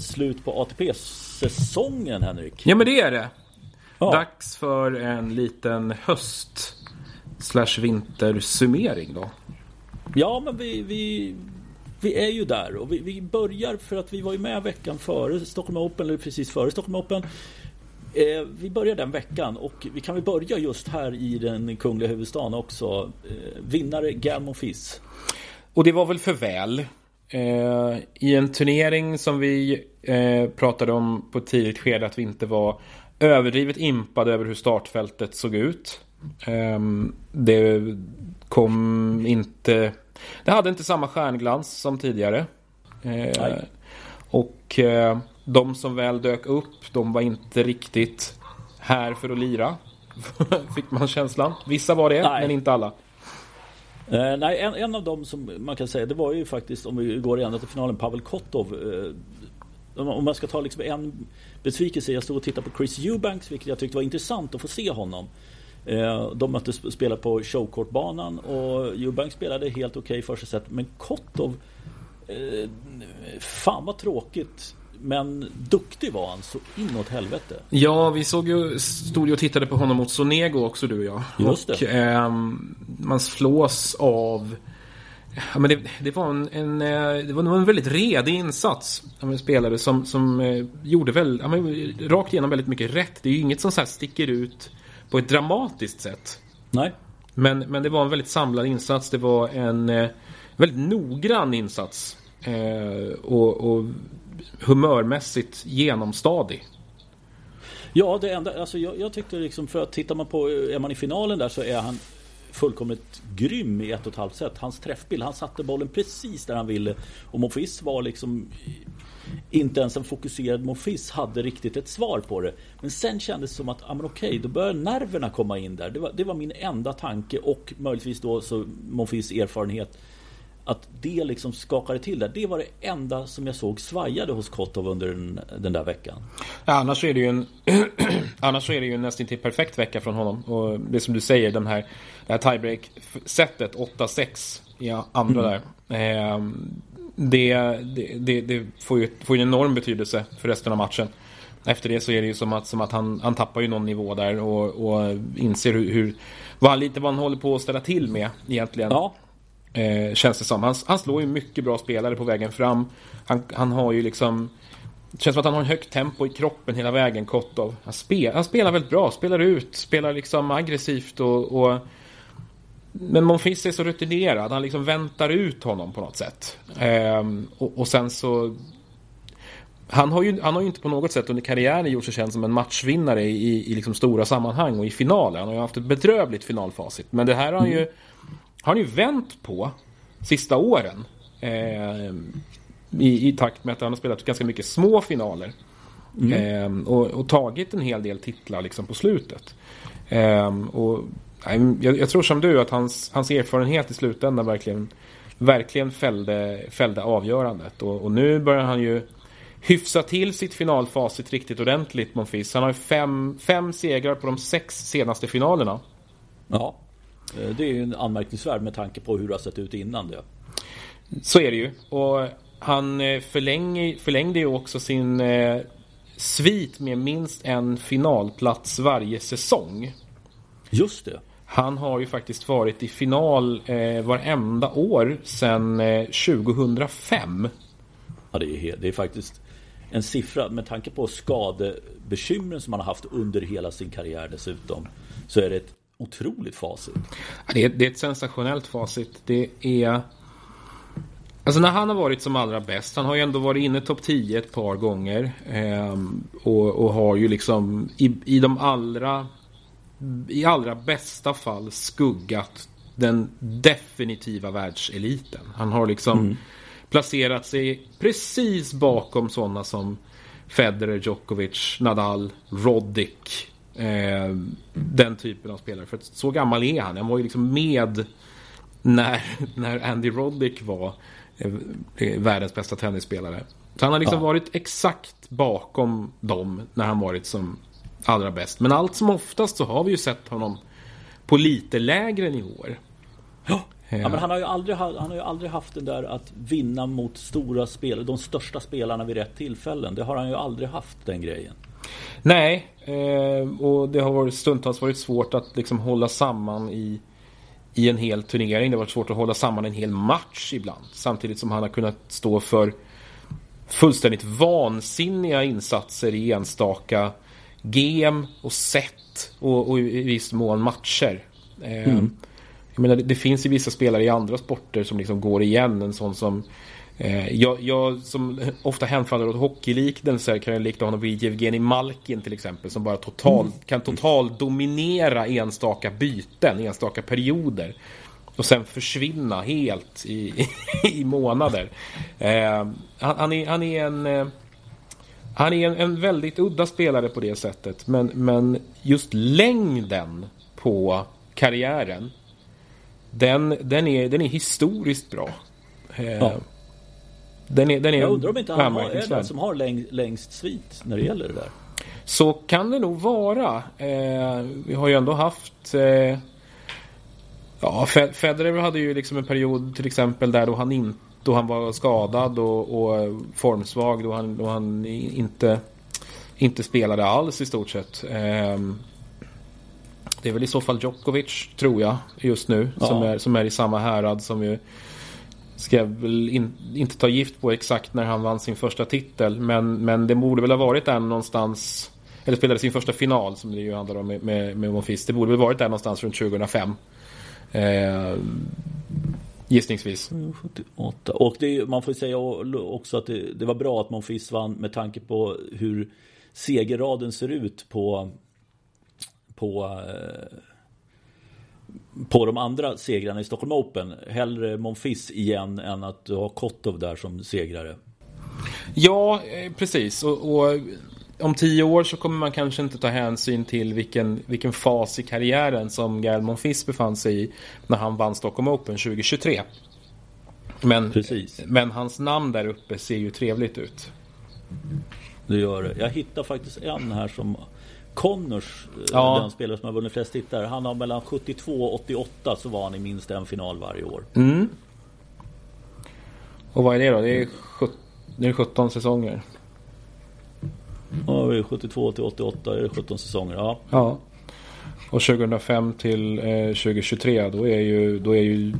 det slut på ATP-säsongen, Henrik? Ja, men det är det. Ja. Dags för en liten höst slash vintersummering då. Ja, men vi, vi, vi är ju där och vi, vi börjar för att vi var ju med veckan före Stockholm Open, eller precis före Stockholm Open. Eh, vi börjar den veckan och vi kan väl börja just här i den kungliga huvudstaden också. Eh, vinnare Gael Monfils. Och det var väl för väl. Eh, I en turnering som vi eh, pratade om på ett tidigt skede att vi inte var överdrivet impade över hur startfältet såg ut. Eh, det kom inte... Det hade inte samma stjärnglans som tidigare. Eh, och eh, de som väl dök upp, de var inte riktigt här för att lira. Fick man känslan. Vissa var det, Nej. men inte alla. Eh, nej, en, en av dem som man kan säga, det var ju faktiskt, om vi går ända till finalen, Pavel Kotov. Eh, om- man ska ta liksom en besvikelse, jag stod och tittade på Chris Eubanks, vilket jag tyckte var intressant att få se honom. Eh, de möttes spela på showcourtbanan och Eubanks spelade helt okej första set, men Kotov, eh, fan vad tråkigt. Men duktig var han så inåt helvete. Ja, vi såg ju, stod ju och tittade på honom mot Sonego också du och jag. Just och det. ehm, man slås av... Ja, men det, det, var en, en, eh, det var en väldigt redig insats av en spelare som, som eh, gjorde väl, ja, men, rakt igenom väldigt mycket rätt. Det är ju inget som så här sticker ut på ett dramatiskt sätt. Nej, Men, men det var en väldigt samlad insats. Det var en eh, väldigt noggrann insats. Eh, och, och humörmässigt genomstadig. Ja, det enda, alltså jag, jag tyckte liksom för att tittar man på, eh, är man i finalen där så är han fullkomligt grym i ett och ett halvt set. Hans träffbild, han satte bollen precis där han ville. Och Monfils var liksom inte ens en fokuserad Monfils hade riktigt ett svar på det. Men sen kändes det som att, ja men okej, då börjar nerverna komma in där. Det var, det var min enda tanke och möjligtvis då så Monfils erfarenhet. Att det liksom skakade till där. Det var det enda som jag såg svajade hos Kotov under den, den där veckan. Ja, annars är det ju en Annars är det ju nästan till perfekt vecka från honom. Och det som du säger, den här, det här tiebreak-setet 8-6 i andra där. Eh, det, det, det, det får, ju, får ju en enorm betydelse för resten av matchen. Efter det så är det ju som att, som att han, han tappar ju någon nivå där och, och inser hur, hur vad, lite vad han håller på att ställa till med egentligen. Ja, Eh, känns det som. Han, han slår ju mycket bra spelare på vägen fram. Han, han har ju liksom... Det känns som att han har en högt tempo i kroppen hela vägen, Kotov. Han, spel, han spelar väldigt bra, spelar ut, spelar liksom aggressivt och... och men Monfils är så rutinerad, han liksom väntar ut honom på något sätt. Eh, och, och sen så... Han har, ju, han har ju inte på något sätt under karriären gjort sig känd som en matchvinnare i, i liksom stora sammanhang och i finaler. Han har ju haft ett bedrövligt finalfacit. Men det här har han ju mm har ju vänt på sista åren. Eh, i, I takt med att han har spelat ganska mycket små finaler. Eh, och, och tagit en hel del titlar liksom på slutet. Eh, och, jag, jag tror som du att hans, hans erfarenhet i slutändan verkligen, verkligen fällde, fällde avgörandet. Och, och nu börjar han ju hyfsa till sitt finalfacit riktigt ordentligt, Monfils. Han har fem, fem segrar på de sex senaste finalerna. Ja, det är ju en anmärkningsvärd med tanke på hur det har sett ut innan det. Så är det ju. Och han eh, förlänger, förlängde ju också sin eh, svit med minst en finalplats varje säsong. Just det. Han har ju faktiskt varit i final eh, varenda år sedan eh, 2005. Ja, det, är, det är faktiskt en siffra med tanke på skadebekymren som han har haft under hela sin karriär dessutom. Så är det ett otroligt facit. Det är, det är ett sensationellt facit. Det är... Alltså när han har varit som allra bäst, han har ju ändå varit inne i topp 10 ett par gånger. ehm, och, och har ju liksom i, i de allra i allra bästa fall skuggat den definitiva världseliten. Han har liksom placerat sig precis bakom sådana som Federer, Djokovic, Nadal, Roddick. Eh, den typen av spelare. För så gammal är han. Han var ju liksom med när, när Andy Roddick var eh, världens bästa tennisspelare. Så han har liksom Ja. varit exakt bakom dem när han varit som allra bäst. Men allt som oftast så har vi ju sett honom på lite lägre nivåer. Ja. Ja, men han har, ju aldrig, han har ju aldrig haft den där att vinna mot stora spel, de största spelarna vid rätt tillfällen. Det har han ju aldrig haft den grejen. Nej, eh, och det har varit, stundtals varit svårt att liksom hålla samman i, i en hel turnering. Det har varit svårt att hålla samman en hel match ibland. Samtidigt som han har kunnat stå för fullständigt vansinniga insatser i enstaka game och set och, och i viss mån matcher. Eh, mm. Jag menar, det, det finns ju vissa spelare i andra sporter som liksom går igen. En sån som jag, jag, som ofta hemfaller åt hockeyliknelser kan jag likna honom vid Evgenij Malkin till exempel som bara total, mm. kan totalt dominera enstaka byten, enstaka perioder och sen försvinna helt i, i månader. Eh, han, han, är, han är en eh, han är en, en, väldigt udda spelare på det sättet men, men just längden på karriären den, den, är, den är historiskt bra. Eh, ja. Den är, den är jag undrar om inte han har, är den som har läng, längst svit när det gäller det där. Så kan det nog vara. Eh, vi har ju ändå haft eh, Ja, Federer hade ju liksom en period till exempel där då han, in, då han var skadad och, och formsvag. Då han, då han inte, inte spelade alls i stort sett. Eh, det är väl i så fall Djokovic, tror jag, just nu. Ja. Som, är, som är i samma härad som ju ska jag väl in, inte ta gift på exakt när han vann sin första titel. Men, men det borde väl ha varit där någonstans. Eller spelade sin första final som det ju handlar om med, med, med Monfils. Det borde väl varit där någonstans runt 2005. Eh, gissningsvis. 78. Och det, man får säga också att det, det var bra att Monfils vann med tanke på hur segerraden ser ut på på eh, på de andra segrarna i Stockholm Open. Hellre Monfils igen än att du har Kotov där som segrare. Ja, eh, precis. Och, och, om tio år så kommer man kanske inte ta hänsyn till vilken, vilken fas i karriären som Gael Monfils befann sig i när han vann Stockholm Open 2023. Men, precis. men hans namn där uppe ser ju trevligt ut. Det gör det. Jag hittar faktiskt en här som Connors, eh, ja. den spelare som har vunnit flest titlar, han har mellan 72 och 88 så var han i minst en final varje år. Mm. Och vad är det då? Det är, det är 17 säsonger. Ja, 72 till 88 är det 17 säsonger. Ja. ja. Och 2005 till eh, 2023 då är ju då är ju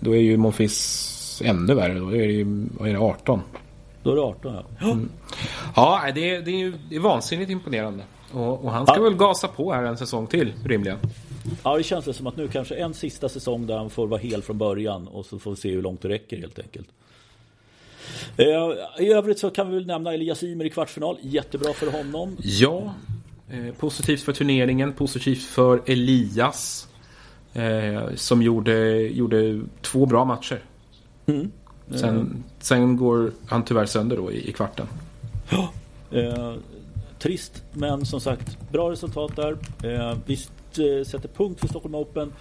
då är ju Monfils ännu värre. Då är det ju vad är det, 18. Då är det 18 ja. Mm. Ja, det, det är ju det är vansinnigt imponerande. Och, och han ska ja. väl gasa på här en säsong till rimligen. Ja, det känns som att nu kanske en sista säsong där han får vara hel från början och så får vi se hur långt det räcker helt enkelt. Eh, I övrigt så kan vi väl nämna Elias Ymer i kvartsfinal. Jättebra för honom. Ja, eh, positivt för turneringen, positivt för Elias. Eh, som gjorde, gjorde två bra matcher. Mm. Sen, sen går han tyvärr sönder då i, i kvarten. Ja. Trist, men som sagt, bra resultat där. Eh, vi eh, sätter punkt för Stockholm Open.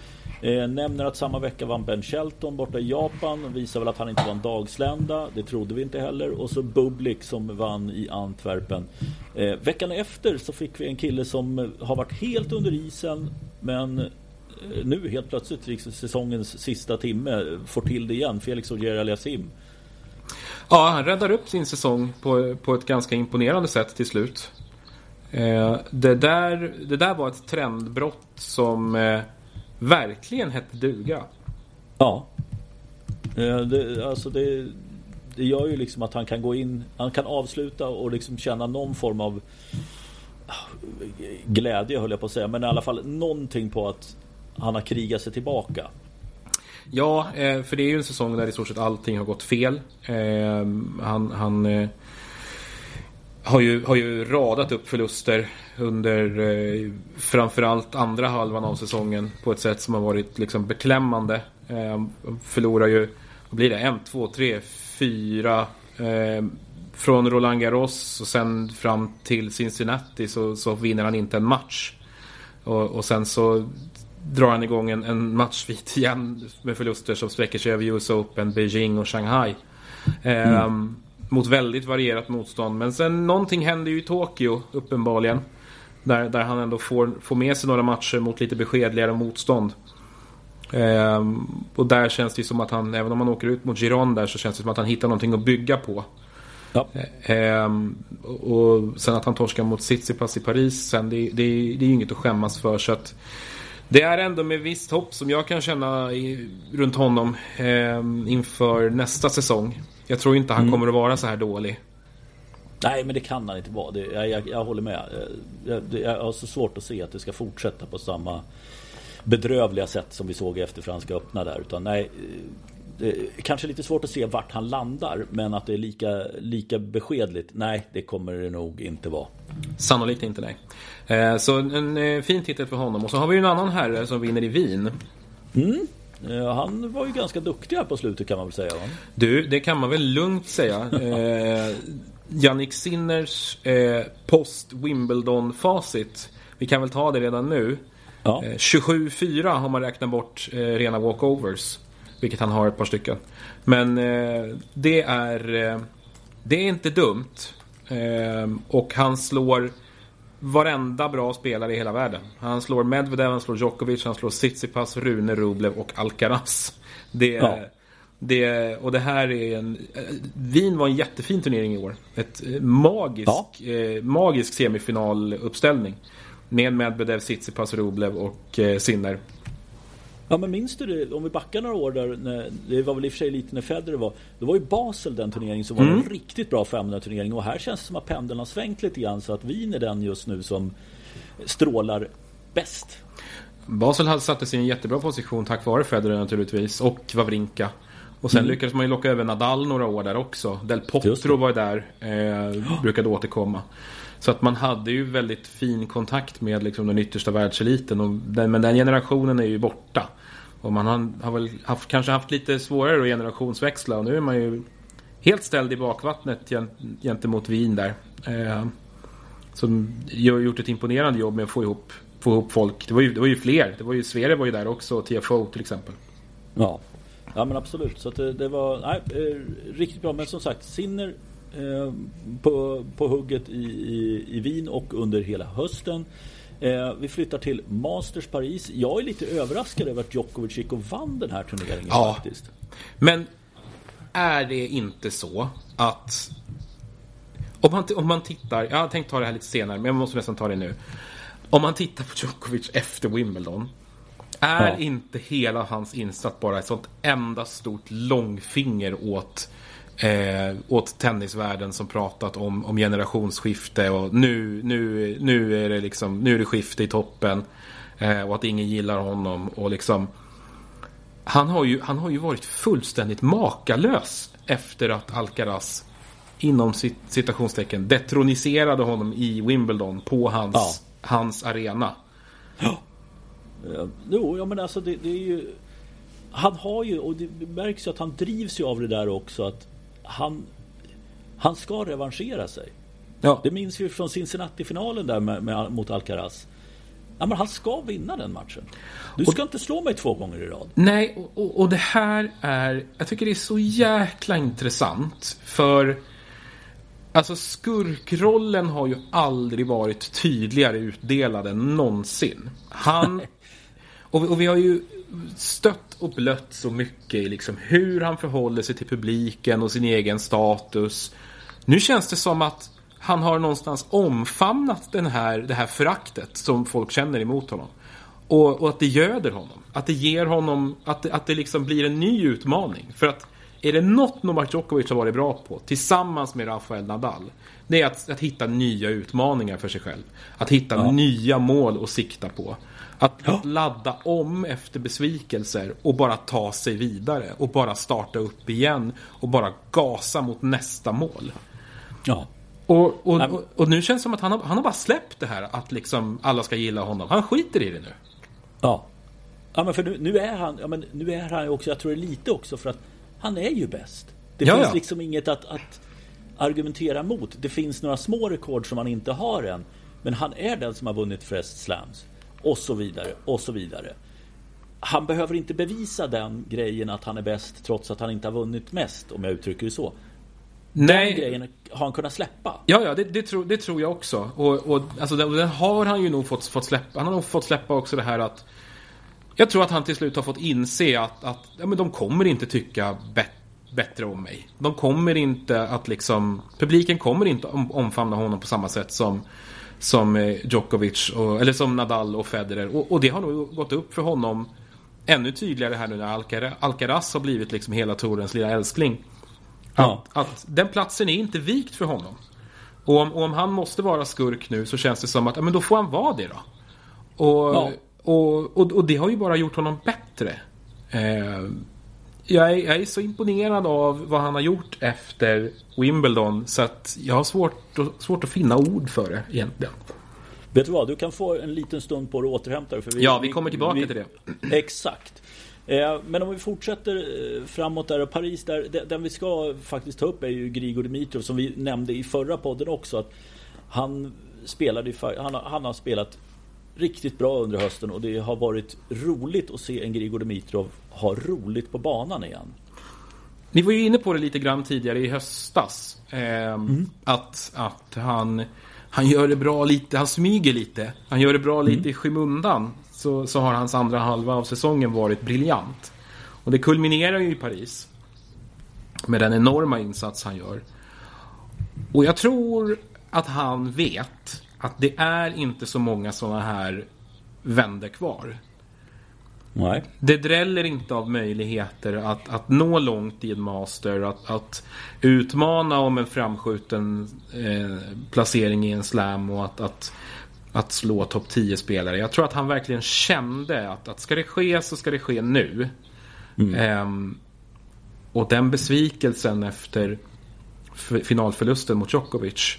Eh, nämner att samma vecka vann Ben Shelton borta i Japan. Visar väl att han inte var en dagslända. Det trodde vi inte heller. Och så Bublik som vann i Antwerpen. Eh, veckan efter så fick vi en kille som har varit helt under isen. Men eh, nu helt plötsligt, i säsongens sista timme, får till det igen. Felix Ogier Aliasim. Ja, han räddar upp sin säsong på, på ett ganska imponerande sätt till slut. Eh, det, där, det där var ett trendbrott som eh, verkligen hette duga. Ja. Eh, det, alltså det, det gör ju liksom att han kan gå in, han kan avsluta och liksom känna någon form av ah, glädje höll jag på att säga, men i alla fall någonting på att han har krigat sig tillbaka. Ja, för det är ju en säsong där i stort sett allting har gått fel. Han, han har ju, har ju radat upp förluster under eh, framförallt andra halvan av säsongen på ett sätt som har varit liksom beklämmande. Eh, förlorar ju, vad blir det, en, två, tre, fyra eh, från Roland Garros och sen fram till Cincinnati så, så vinner han inte en match. Och, och sen så drar han igång en, en matchvit igen med förluster som sträcker sig över US Open, Beijing och Shanghai. Eh, mm. Mot väldigt varierat motstånd. Men sen någonting händer ju i Tokyo uppenbarligen. Där, där han ändå får, får med sig några matcher mot lite beskedligare motstånd. Ehm, och där känns det som att han, även om han åker ut mot Giron där så känns det som att han hittar någonting att bygga på. Ja. Ehm, och sen att han torskar mot Tsitsipas i Paris sen, det, det, det är ju inget att skämmas för. Så att det är ändå med visst hopp som jag kan känna i, runt honom eh, inför nästa säsong. Jag tror inte han mm. kommer att vara så här dålig. Nej, men det kan han inte vara. Det, jag, jag, jag, håller med. Jag, jag, har så svårt att se att det ska fortsätta på samma bedrövliga sätt som vi såg efter Franska öppna där. Utan nej, det kanske lite svårt att se vart han landar. Men att det är lika, lika beskedligt. Nej, det kommer det nog inte vara. Sannolikt inte nej. Eh, så en eh, fin titel för honom. Och så har vi en annan herre som vinner i Wien. Mm. Han var ju ganska duktig här på slutet kan man väl säga va? Du, det kan man väl lugnt säga. eh, Jannik Sinners eh, post-Wimbledon-facit. Vi kan väl ta det redan nu. Ja. Eh, 27-4 har man räknat bort eh, rena walkovers. Vilket han har ett par stycken. Men eh, det är eh, Det är inte dumt. Eh, och han slår varenda bra spelare i hela världen. Han slår Medvedev, han slår Djokovic, han slår Tsitsipas, Rune, Rublev och Alcaraz. Det, ja. det, och det här är en... Wien var en jättefin turnering i år. Ett magisk, ja. eh, magisk semifinaluppställning. Med Medvedev, Tsitsipas, Rublev och eh, Sinner. Ja men minns du det, om vi backar några år där, när, det var väl i och för sig lite när Federer var Då var ju Basel den turnering som var mm. en riktigt bra 500 turnering och här känns det som att pendeln har svängt lite grann så att Wien är den just nu som strålar bäst. Basel hade satt sig i en jättebra position tack vare Federer naturligtvis och Wawrinka. Och sen mm. lyckades man ju locka över Nadal några år där också. Del Potro var där, eh, brukade återkomma. Så att man hade ju väldigt fin kontakt med liksom den yttersta världseliten. Och den, men den generationen är ju borta. Och man har, har väl haft, kanske haft lite svårare att generationsväxla. Och nu är man ju helt ställd i bakvattnet gentemot Wien där. Eh, som har gjort ett imponerande jobb med att få ihop, få ihop folk. Det var ju, det var ju fler. Det var ju, Sverige var ju där också, TFO till exempel. Ja, ja men absolut. Så det, det, var nej, eh, riktigt bra. Men som sagt, Sinner Eh, på, på hugget i, i, i Wien och under hela hösten. Eh, vi flyttar till Masters Paris. Jag är lite överraskad över att Djokovic gick och vann den här turneringen ja. faktiskt. Men är det inte så att om man, om man tittar, jag har tänkt ta det här lite senare men jag måste nästan ta det nu. Om man tittar på Djokovic efter Wimbledon. Är ja. inte hela hans insats bara ett sånt enda stort långfinger åt eh, åt tennisvärlden som pratat om, om generationsskifte och nu, nu, nu, är det liksom, nu är det skifte i toppen eh, och att ingen gillar honom och liksom han har, ju, han har ju varit fullständigt makalös efter att Alcaraz inom citationstecken detroniserade honom i Wimbledon på hans, ja. hans arena. Ja. Jo, ja, men alltså det, det är ju han har ju, och det märks ju att han drivs ju av det där också att han, han ska revanschera sig. Ja. Det minns vi från Cincinnati-finalen där med, med, mot Alcaraz. Ja, men han ska vinna den matchen. Du ska och, inte slå mig två gånger i rad. Nej, och, och, och, det här är... Jag tycker det är så jäkla intressant. För... Alltså skurkrollen har ju aldrig varit tydligare utdelad än någonsin. Han... och, och vi har ju stött och blött så mycket i liksom hur han förhåller sig till publiken och sin egen status. Nu känns det som att han har någonstans omfamnat den här, det här föraktet som folk känner emot honom. Och, och, att det göder honom. Att det ger honom, att det, att det liksom blir en ny utmaning. För att är det något Novak Djokovic har varit bra på, tillsammans med Rafael Nadal, det är att, att hitta nya utmaningar för sig själv. Att hitta ja. nya mål att sikta på. Att, ja. ladda om efter besvikelser och bara ta sig vidare och bara starta upp igen och bara gasa mot nästa mål. Ja. Och, och, och, och nu känns det som att han har, han har bara släppt det här att liksom alla ska gilla honom. Han skiter i det nu. Ja. Ja men för nu, nu är han, ja men nu är han också, jag tror det är lite också för att han är ju bäst. Det ja, finns ja. liksom inget att, att argumentera mot. Det finns några små rekord som han inte har än. Men han är den som har vunnit flest slams. Och så vidare, och så vidare. Han behöver inte bevisa den grejen att han är bäst trots att han inte har vunnit mest, om jag uttrycker det så. Nej. Den grejen har han kunnat släppa. Ja, ja, det, det, tror, det tror jag också. Och, och alltså, den, den, har han ju nog fått, fått släppa. Han har nog fått släppa också det här att Jag tror att han till slut har fått inse att, att ja, men de kommer inte tycka bättre bättre om mig. De kommer inte att liksom, publiken kommer inte omfamna honom på samma sätt som, som eh, Djokovic, och, eller som Nadal och Federer. Och, och, det har nog gått upp för honom ännu tydligare här nu när Alcar Alcaraz har blivit liksom hela Torens lilla älskling. Ja. Att, att, den platsen är inte vikt för honom. Och om, och om, han måste vara skurk nu så känns det som att, ja men då får han vara det då. Och, ja. och, och, och, det har ju bara gjort honom bättre. Eh, jag, är, jag är så imponerad av vad han har gjort efter Wimbledon så att jag har svårt, svårt att finna ord för det egentligen. Vet du vad, du kan få en liten stund på dig att återhämta dig. Vi, ja, vi kommer tillbaka vi, till det. Exakt. Eh, men om vi fortsätter eh, framåt där, Paris där, den vi ska faktiskt ta upp är ju Grigor Dimitrov som vi nämnde i förra podden också. Att han, spelade, han, han har spelat riktigt bra under hösten och det har varit roligt att se en Grigor Dimitrov ha roligt på banan igen. Ni var ju inne på det lite grann tidigare i höstas. Eh, mm. att, att han, han gör det bra lite, han smyger lite. Han gör det bra lite mm. i skymundan. Så, så har hans andra halva av säsongen varit briljant. Och det kulminerar ju i Paris. Med den enorma insats han gör. Och jag tror att han vet att det är inte så många sådana här vänder kvar. Nej. Det dräller inte av möjligheter att, att nå långt i en master, att, att utmana om en framskjuten eh, placering i en slam och att, att, att slå topp 10-spelare. Jag tror att han verkligen kände att, att ska det ske så ska det ske nu. Mm. Eh, och den besvikelsen efter finalförlusten mot Djokovic.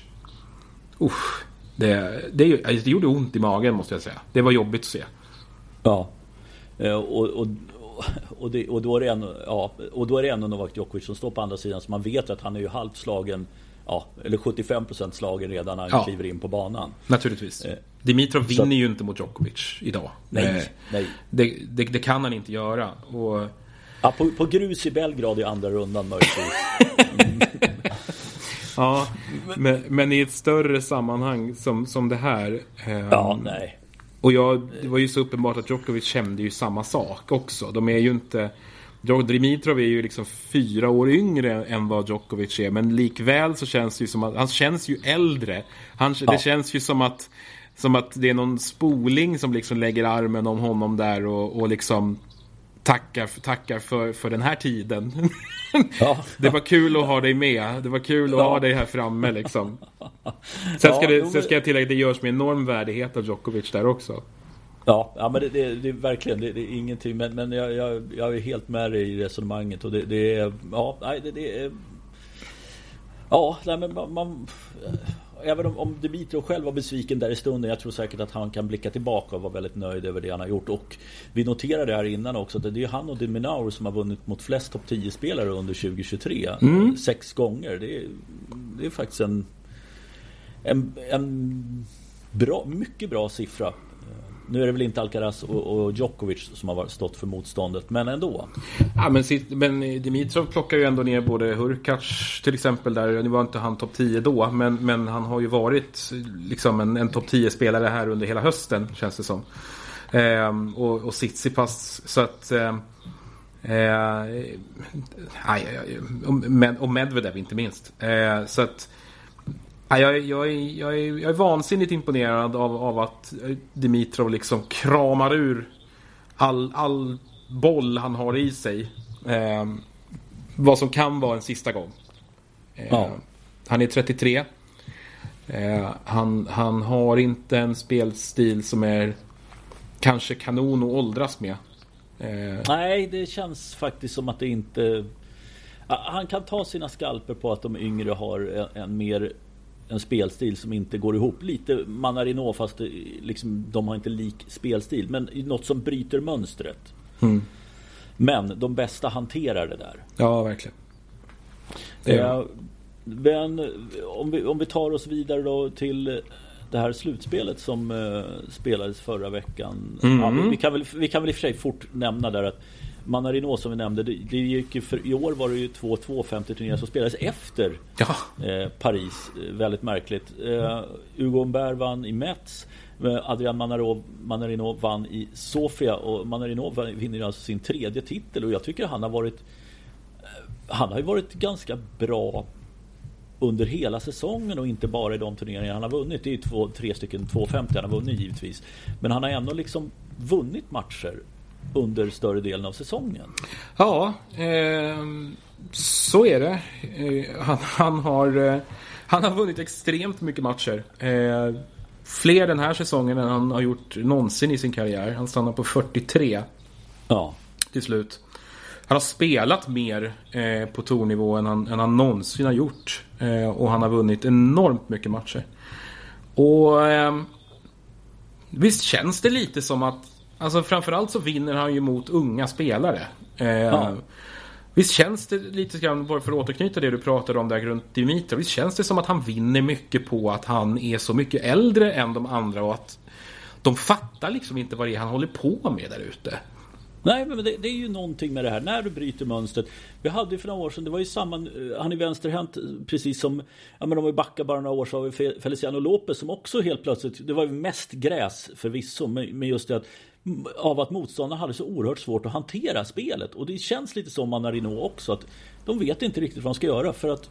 Usch, det, det, det gjorde ont i magen måste jag säga. Det var jobbigt att se. Ja. Eh, och, och, och, det, och, då är det ändå, ja, och då är det ändå Novak Djokovic som står på andra sidan. Så man vet att han är ju halvt slagen Ja, eller 75% slagen redan när han ja. kliver in på banan. Naturligtvis. Eh, Dimitrov vinner så, ju inte mot Djokovic idag. Nej, eh, nej. Det, det, det, kan han inte göra. Och... Ja, på, på grus i Belgrad i andra rundan möjligtvis. ja, men, men, i ett större sammanhang som, som det här. Eh, ja, nej. Och jag, det var ju så uppenbart att Djokovic kände ju samma sak också. De är ju inte... Dimitrov är ju liksom fyra år yngre än vad Djokovic är. Men likväl så känns det ju som att han känns ju äldre. Han, ja. Det känns ju som att, som att det är någon spoling som liksom lägger armen om honom där och, och liksom tackar, tackar för, för den här tiden. Ja. det var kul att ha dig med. Det var kul att ja. ha dig här framme liksom. Sen ska, ja, det, sen ska jag tillägga att det görs med enorm värdighet av Djokovic där också. Ja, ja men det, det, det är verkligen det, det, är ingenting. Men, men jag, jag, jag, är helt med dig i resonemanget. Och det, det är... Ja, nej, det, är... Ja, nej, men man, man även om, om Dimitrov själv var besviken där i stunden. Jag tror säkert att han kan blicka tillbaka och vara väldigt nöjd över det han har gjort. Och vi noterade här innan också att det är han och Deminaur som har vunnit mot flest topp 10-spelare under 2023. Mm. Sex gånger. Det är, det är faktiskt en, en, en bra, mycket bra siffra. Nu är det väl inte Alcaraz och, och Djokovic som har stått för motståndet, men ändå. Ja, men, men Dimitrov plockar ju ändå ner både Hurkacz till exempel. där Nu var inte han topp 10 då, men, men han har ju varit liksom en, en topp 10-spelare här under hela hösten, känns det som. Ehm, och, och Tsitsipas, så att... Eh, eh, aj, och Medvedev inte minst. Eh, så att jag, jag, jag, jag, är, jag är vansinnigt imponerad av, av att Dimitrov liksom kramar ur all, all boll han har i sig. Eh, vad som kan vara en sista gång. Eh, ja. Han är 33. Eh, han, han har inte en spelstil som är kanske kanon att åldras med. Eh, Nej, det känns faktiskt som att det inte... Han kan ta sina skalper på att de yngre har en, en mer en spelstil som inte går ihop. Lite Manarino fast liksom, de har inte lik spelstil. Men något som bryter mönstret. Mm. Men de bästa hanterar det där. Ja, verkligen. Det är... men om vi, om vi tar oss vidare då till det här slutspelet som uh, spelades förra veckan. Mm. Ja, vi, kan väl, vi kan väl i och för sig fort nämna där att Manarino som vi nämnde, det, det gick för, i år var det ju 2-2 50 turneringar som spelades efter eh, Paris. Eh, väldigt märkligt. Eh, Hugo Humbert vann i Metz. Eh, Adrian Manarino, Manarino vann i Sofia och Manarino vinner alltså sin tredje titel och jag tycker han har varit eh, Han har ju varit ganska bra under hela säsongen och inte bara i de turneringar han har vunnit. Det är ju två, tre stycken 250 han har vunnit givetvis. Men han har ändå liksom vunnit matcher under större delen av säsongen. ja ehm, så är det. Eh, han, han, har, eh, han har vunnit extremt mycket matcher. Eh, fler den här säsongen än han har gjort någonsin i sin karriär. Han stannar på 43 Ja, till slut. Han har spelat mer eh, på tournivå än han, än han någonsin har gjort. Eh, och han har vunnit enormt mycket matcher. Och visst känns det lite som att, alltså framförallt så vinner han ju mot unga spelare. Eh, Ja. Visst känns det lite grann, bara för att återknyta det du pratade om där runt Dimitrov. Visst känns det som att han vinner mycket på att han är så mycket äldre än de andra och att de fattar liksom inte vad det är han håller på med där ute. Nej men det, det är ju någonting med det här när du bryter mönstret. Vi hade ju för några år sedan, det var ju samma, eh, han är vänsterhänt precis som, ja men om vi backar bara några år så har vi Fe- Feliciano Lopez som också helt plötsligt, det var ju mest gräs förvisso, men just det att av att motståndarna hade så oerhört svårt att hantera spelet. Och det känns lite som Manarino också, att de vet inte riktigt vad de ska göra för att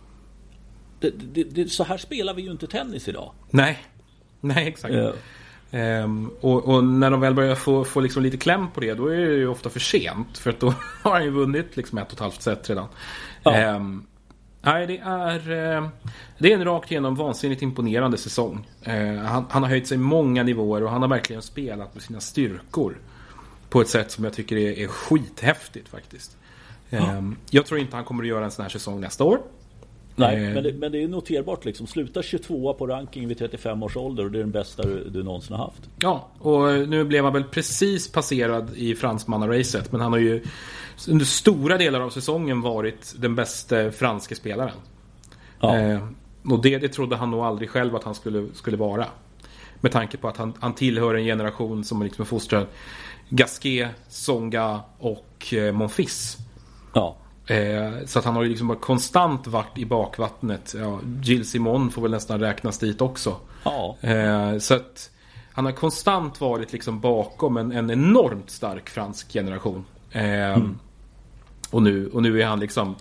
det, det, det, så här spelar vi ju inte tennis idag. Nej, nej exakt. Eh, Ehm, och, och när de väl börjar få, få liksom lite kläm på det, då är det ju ofta för sent. För att då har han ju vunnit liksom ett och ett halvt set redan. Ja. Ehm, nej, det är, eh, det är en rakt igenom vansinnigt imponerande säsong. Eh, han, han har höjt sig många nivåer och han har verkligen spelat med sina styrkor. På ett sätt som jag tycker är, är skithäftigt faktiskt. Ehm, Jag tror inte han kommer att göra en sån här säsong nästa år. Nej, Eh. men det, men det är noterbart liksom. Sluta 22 på ranking vid 35 års ålder och det är den bästa du, du någonsin har haft. Ja, och nu blev han väl precis passerad i fransmannaracet. Men han har ju under stora delar av säsongen varit den bästa franske spelaren. Ja. Eh, och det, det trodde han nog aldrig själv att han skulle, skulle vara. Med tanke på att han, han tillhör en generation som liksom är fostrad Gasquet, Songa och eh, Monfils. Ja. Eh, så att han har ju liksom konstant varit i bakvattnet. Ja, Jill Simon får väl nästan räknas dit också. Ja. Eh, så att han har konstant varit liksom bakom en, en enormt stark fransk generation. Eh, och, nu, och nu är han liksom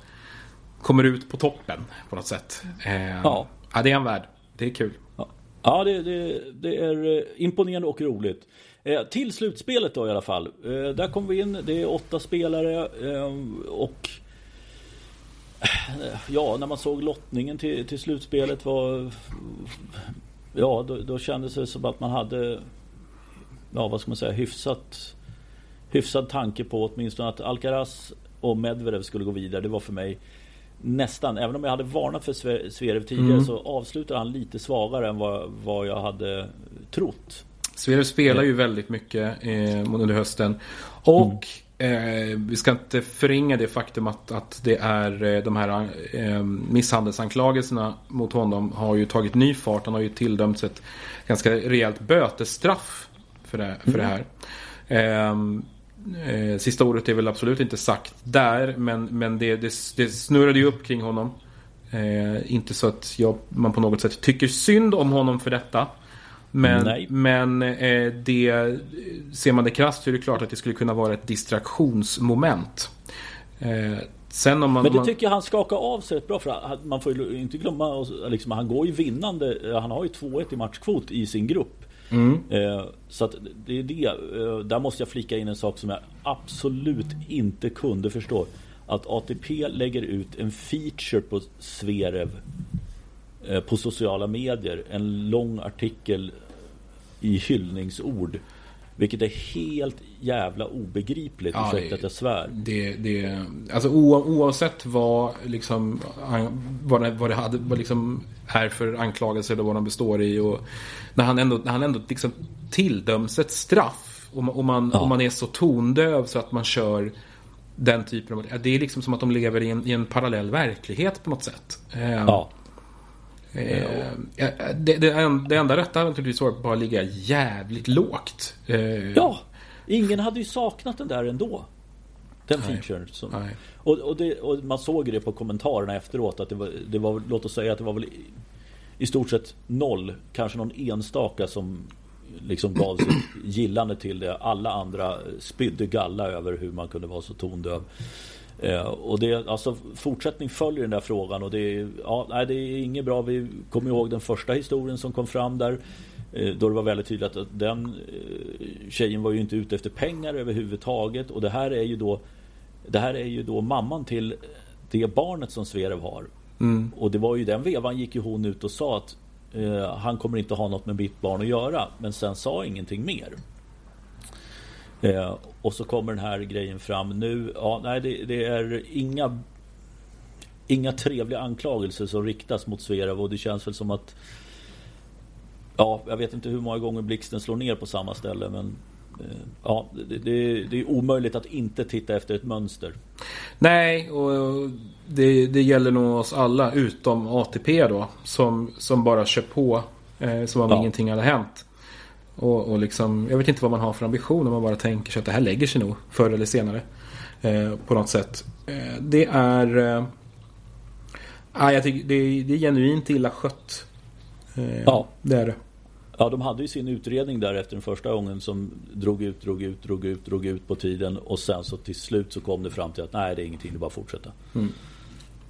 kommer ut på toppen på något sätt. Eh, Ja. ja, det är han värd. Det är kul. Ja, ja det, det, det är eh, imponerande och roligt. Eh, till slutspelet då i alla fall. Eh, där kom vi in, det är åtta spelare eh, och eh, Ja, när man såg lottningen till, till slutspelet var Ja, då, då kändes det som att man hade Ja, vad ska man säga, hyfsat Hyfsad tanke på åtminstone att Alcaraz och Medvedev skulle gå vidare. Det var för mig Nästan, även om jag hade varnat för Zverev tidigare Mm. så avslutar han lite svagare än vad, vad jag hade trott. Zverev spelar ju väldigt mycket eh, under hösten. Och eh, vi ska inte förringa det faktum att, att det är eh, de här eh, misshandelsanklagelserna mot honom har ju tagit ny fart. Han har ju tilldömts ett ganska rejält bötesstraff för det, för det här. Eh, sista ordet är väl absolut inte sagt där, men, men det, det, det snurrade ju upp kring honom. Eh, inte så att jag, man på något sätt tycker synd om honom för detta. Men, Nej. men eh, det, ser man det krasst så är det klart att det skulle kunna vara ett distraktionsmoment. Eh, sen om man... Men det man, tycker jag han skakar av sig rätt bra för man får ju inte glömma liksom, Han går ju vinnande Han har ju 2-1 i matchkvot i sin grupp Mm. Eh, så att det är det. Eh, där måste jag flika in en sak som jag absolut inte kunde förstå. Att ATP lägger ut en feature på Sverev eh, På sociala medier En lång artikel I hyllningsord. Vilket är helt jävla obegripligt Ja, Ursäkta att jag svär Det, det, alltså oavsett vad, liksom, vad, det, vad det hade, vad liksom är för anklagelser eller vad de består i. Och när han ändå, när han ändå liksom tildöms ett straff och man, och, man, Ja. och man är så tondöv så att man kör den typen av... Det är liksom som att de lever i en, i en parallell verklighet på något sätt. Eh, Ja ja, det, det, en- det enda rätta hade naturligtvis varit att bara ligga jävligt lågt. Eh, Ja, ingen hade ju saknat den där ändå. Den featuren. Som, och, och, det, och, man såg det på kommentarerna efteråt att det var, det var låt oss säga att det var väl i, i stort sett noll, kanske någon enstaka som liksom gav sitt gillande till det. Alla andra spydde galla över hur man kunde vara så tondöv. Eh, och det, alltså fortsättning följer den där frågan och det är, ja, nej, det är inget bra. Vi kommer ihåg den första historien som kom fram där. Eh, då det var väldigt tydligt att den eh, tjejen var ju inte ute efter pengar överhuvudtaget. Och det här är ju då Det här är ju då mamman till det barnet som Sverev har. Mm. Och det var ju den vevan gick ju hon ut och sa att eh, han kommer inte ha något med mitt barn att göra. Men sen sa ingenting mer. Eh, och så kommer den här grejen fram nu. Ja, nej, det, det, är inga Inga trevliga anklagelser som riktas mot Sverev och det känns väl som att Ja, jag vet inte hur många gånger blixten slår ner på samma ställe men eh, Ja, det, det, det, är omöjligt att inte titta efter ett mönster. Nej, och det, det gäller nog oss alla utom ATP då. Som, som bara kör på eh, som om ja. ingenting hade hänt. Och, och liksom, jag vet inte vad man har för ambition om man bara tänker sig att det här lägger sig nog förr eller senare. Eh, på något sätt. Eh, det är... Eh, jag tycker det är, det är genuint illa skött. Eh, ja. Det är det. Ja, de hade ju sin utredning där efter den första gången som drog ut, drog ut, drog ut, drog ut på tiden och sen så till slut så kom det fram till att nej, det är ingenting, det är bara att fortsätta. Mm.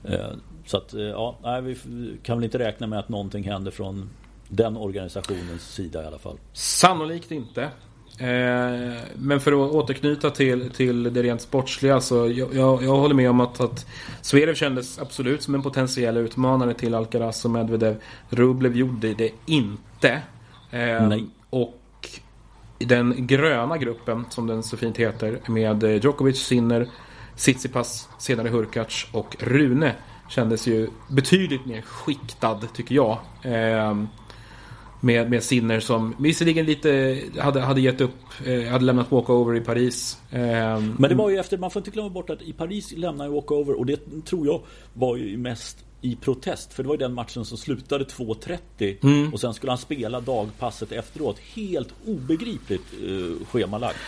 Eh, så att, eh, ja, nej, vi kan väl inte räkna med att någonting händer från den organisationens sida i alla fall. Sannolikt inte. Eh, men för att återknyta till, till det rent sportsliga så jag, jag, jag håller med om att, att Zverev kändes absolut som en potentiell utmanare till Alcaraz och Medvedev. Rublev gjorde det inte. Nej. Och den gröna gruppen, som den så fint heter, med Djokovic, Sinner, Tsitsipas, senare Hurkacz och Rune kändes ju betydligt mer skiktad tycker jag. Med, med Sinner som visserligen lite hade, hade gett upp, eh, hade lämnat walkover i Paris. Eh, Men det var ju efter, man får inte glömma bort att i Paris lämnade walkover och det tror jag var ju mest i protest. För det var ju den matchen som slutade 2.30 mm. och sen skulle han spela dagpasset efteråt. Helt obegripligt eh, schemalagt.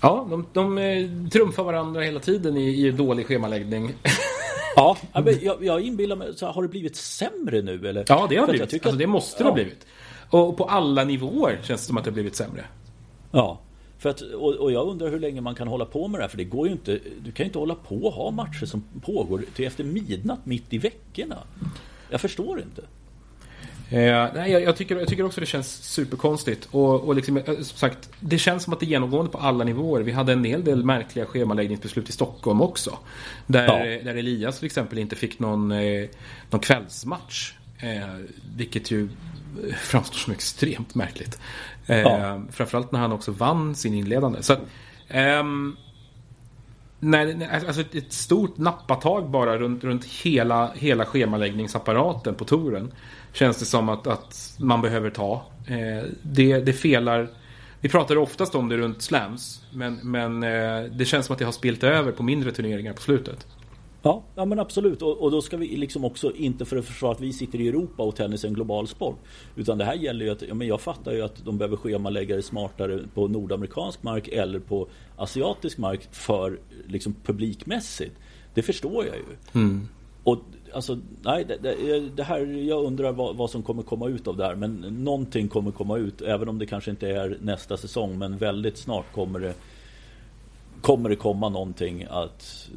Ja, de, de eh, trumfar varandra hela tiden i, i dålig schemaläggning. Ja, jag, jag inbillar mig, så har det blivit sämre nu eller? Ja, det har det blivit. Alltså, det måste det ha blivit. Och på alla nivåer känns det som att det har blivit sämre. Ja. För att, och, och, jag undrar hur länge man kan hålla på med det här. För det går ju inte. Du kan ju inte hålla på och ha matcher som pågår till efter midnatt mitt i veckorna. Jag förstår inte. Eh, nej, jag, jag, tycker, jag tycker också det känns superkonstigt. Och, och liksom, eh, som sagt, det känns som att det är genomgående på alla nivåer. Vi hade en hel del märkliga schemaläggningsbeslut i Stockholm också. Där, ja. där Elias till exempel inte fick någon, eh, någon kvällsmatch. Eh, vilket ju framstår som extremt märkligt. Eh, ja. Framförallt när han också vann sin inledande. Så, ehm, nej, alltså ett stort nappatag bara runt, runt hela, hela schemaläggningsapparaten på touren. Känns det som att, att man behöver ta. Eh, det, det felar. Vi pratar oftast om det runt slams. Men, men eh, det känns som att det har spilt över på mindre turneringar på slutet. Ja, ja men absolut. Och, och, då ska vi liksom också inte för att försvara att vi sitter i Europa och tennis är en global sport. Utan det här gäller ju att, ja, men jag fattar ju att de behöver schemalägga det smartare på nordamerikansk mark eller på asiatisk mark för liksom publikmässigt. Det förstår jag ju. Mm. Och alltså, nej, det, det, det, här, jag undrar vad, vad, som kommer komma ut av det här. Men någonting kommer komma ut, även om det kanske inte är nästa säsong. Men väldigt snart kommer det kommer det komma någonting att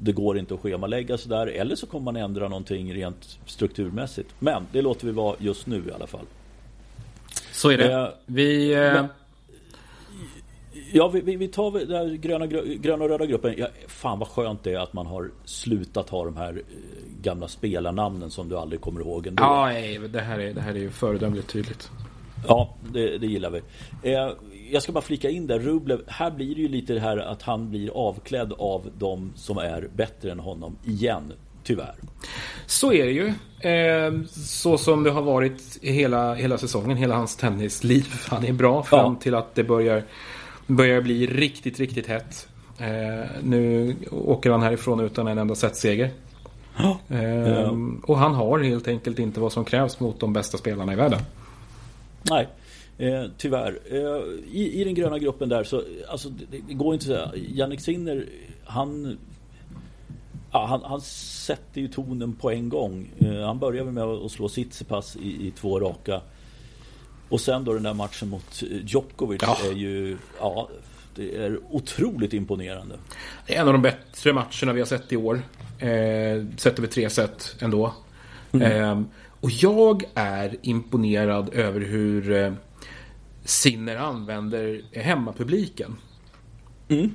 det går inte att schemalägga sådär. Eller så kommer man ändra någonting rent strukturmässigt. Men det låter vi vara just nu i alla fall. Så är det. Eh, vi... Eh... Men, ja, vi, vi, tar den gröna, gröna och röda gruppen. Ja, fan vad skönt det är att man har slutat ha de här eh, gamla spelarnamnen som du aldrig kommer ihåg ändå. Ja, nej, det här är, det här är ju föredömligt tydligt. Ja, det, det gillar vi. Eh, jag ska bara flika in där, Rublev, här blir det ju lite det här att han blir avklädd av de som är bättre än honom igen. Tyvärr. Så är det ju. Eh, så som det har varit hela, hela säsongen, hela hans tennisliv. Han är bra fram ja. till att det börjar, börjar bli riktigt, riktigt hett. Eh, nu åker han härifrån utan en enda setseger. Ja. Eh, och han har helt enkelt inte vad som krävs mot de bästa spelarna i världen. Nej. Eh, tyvärr. Eh, i, I den gröna gruppen där så, alltså det, det går inte att säga. Jannik Sinner han, ja, han, han sätter ju tonen på en gång. Eh, han börjar med att slå Tsitsipas i, i två raka. Och sen då den där matchen mot Djokovic ja. är ju ja, det är otroligt imponerande. Det är en av de bättre matcherna vi har sett i år. Eh, sett över tre set ändå. Mm. Eh, och jag är imponerad över hur eh, Sinner använder hemmapubliken. Mm.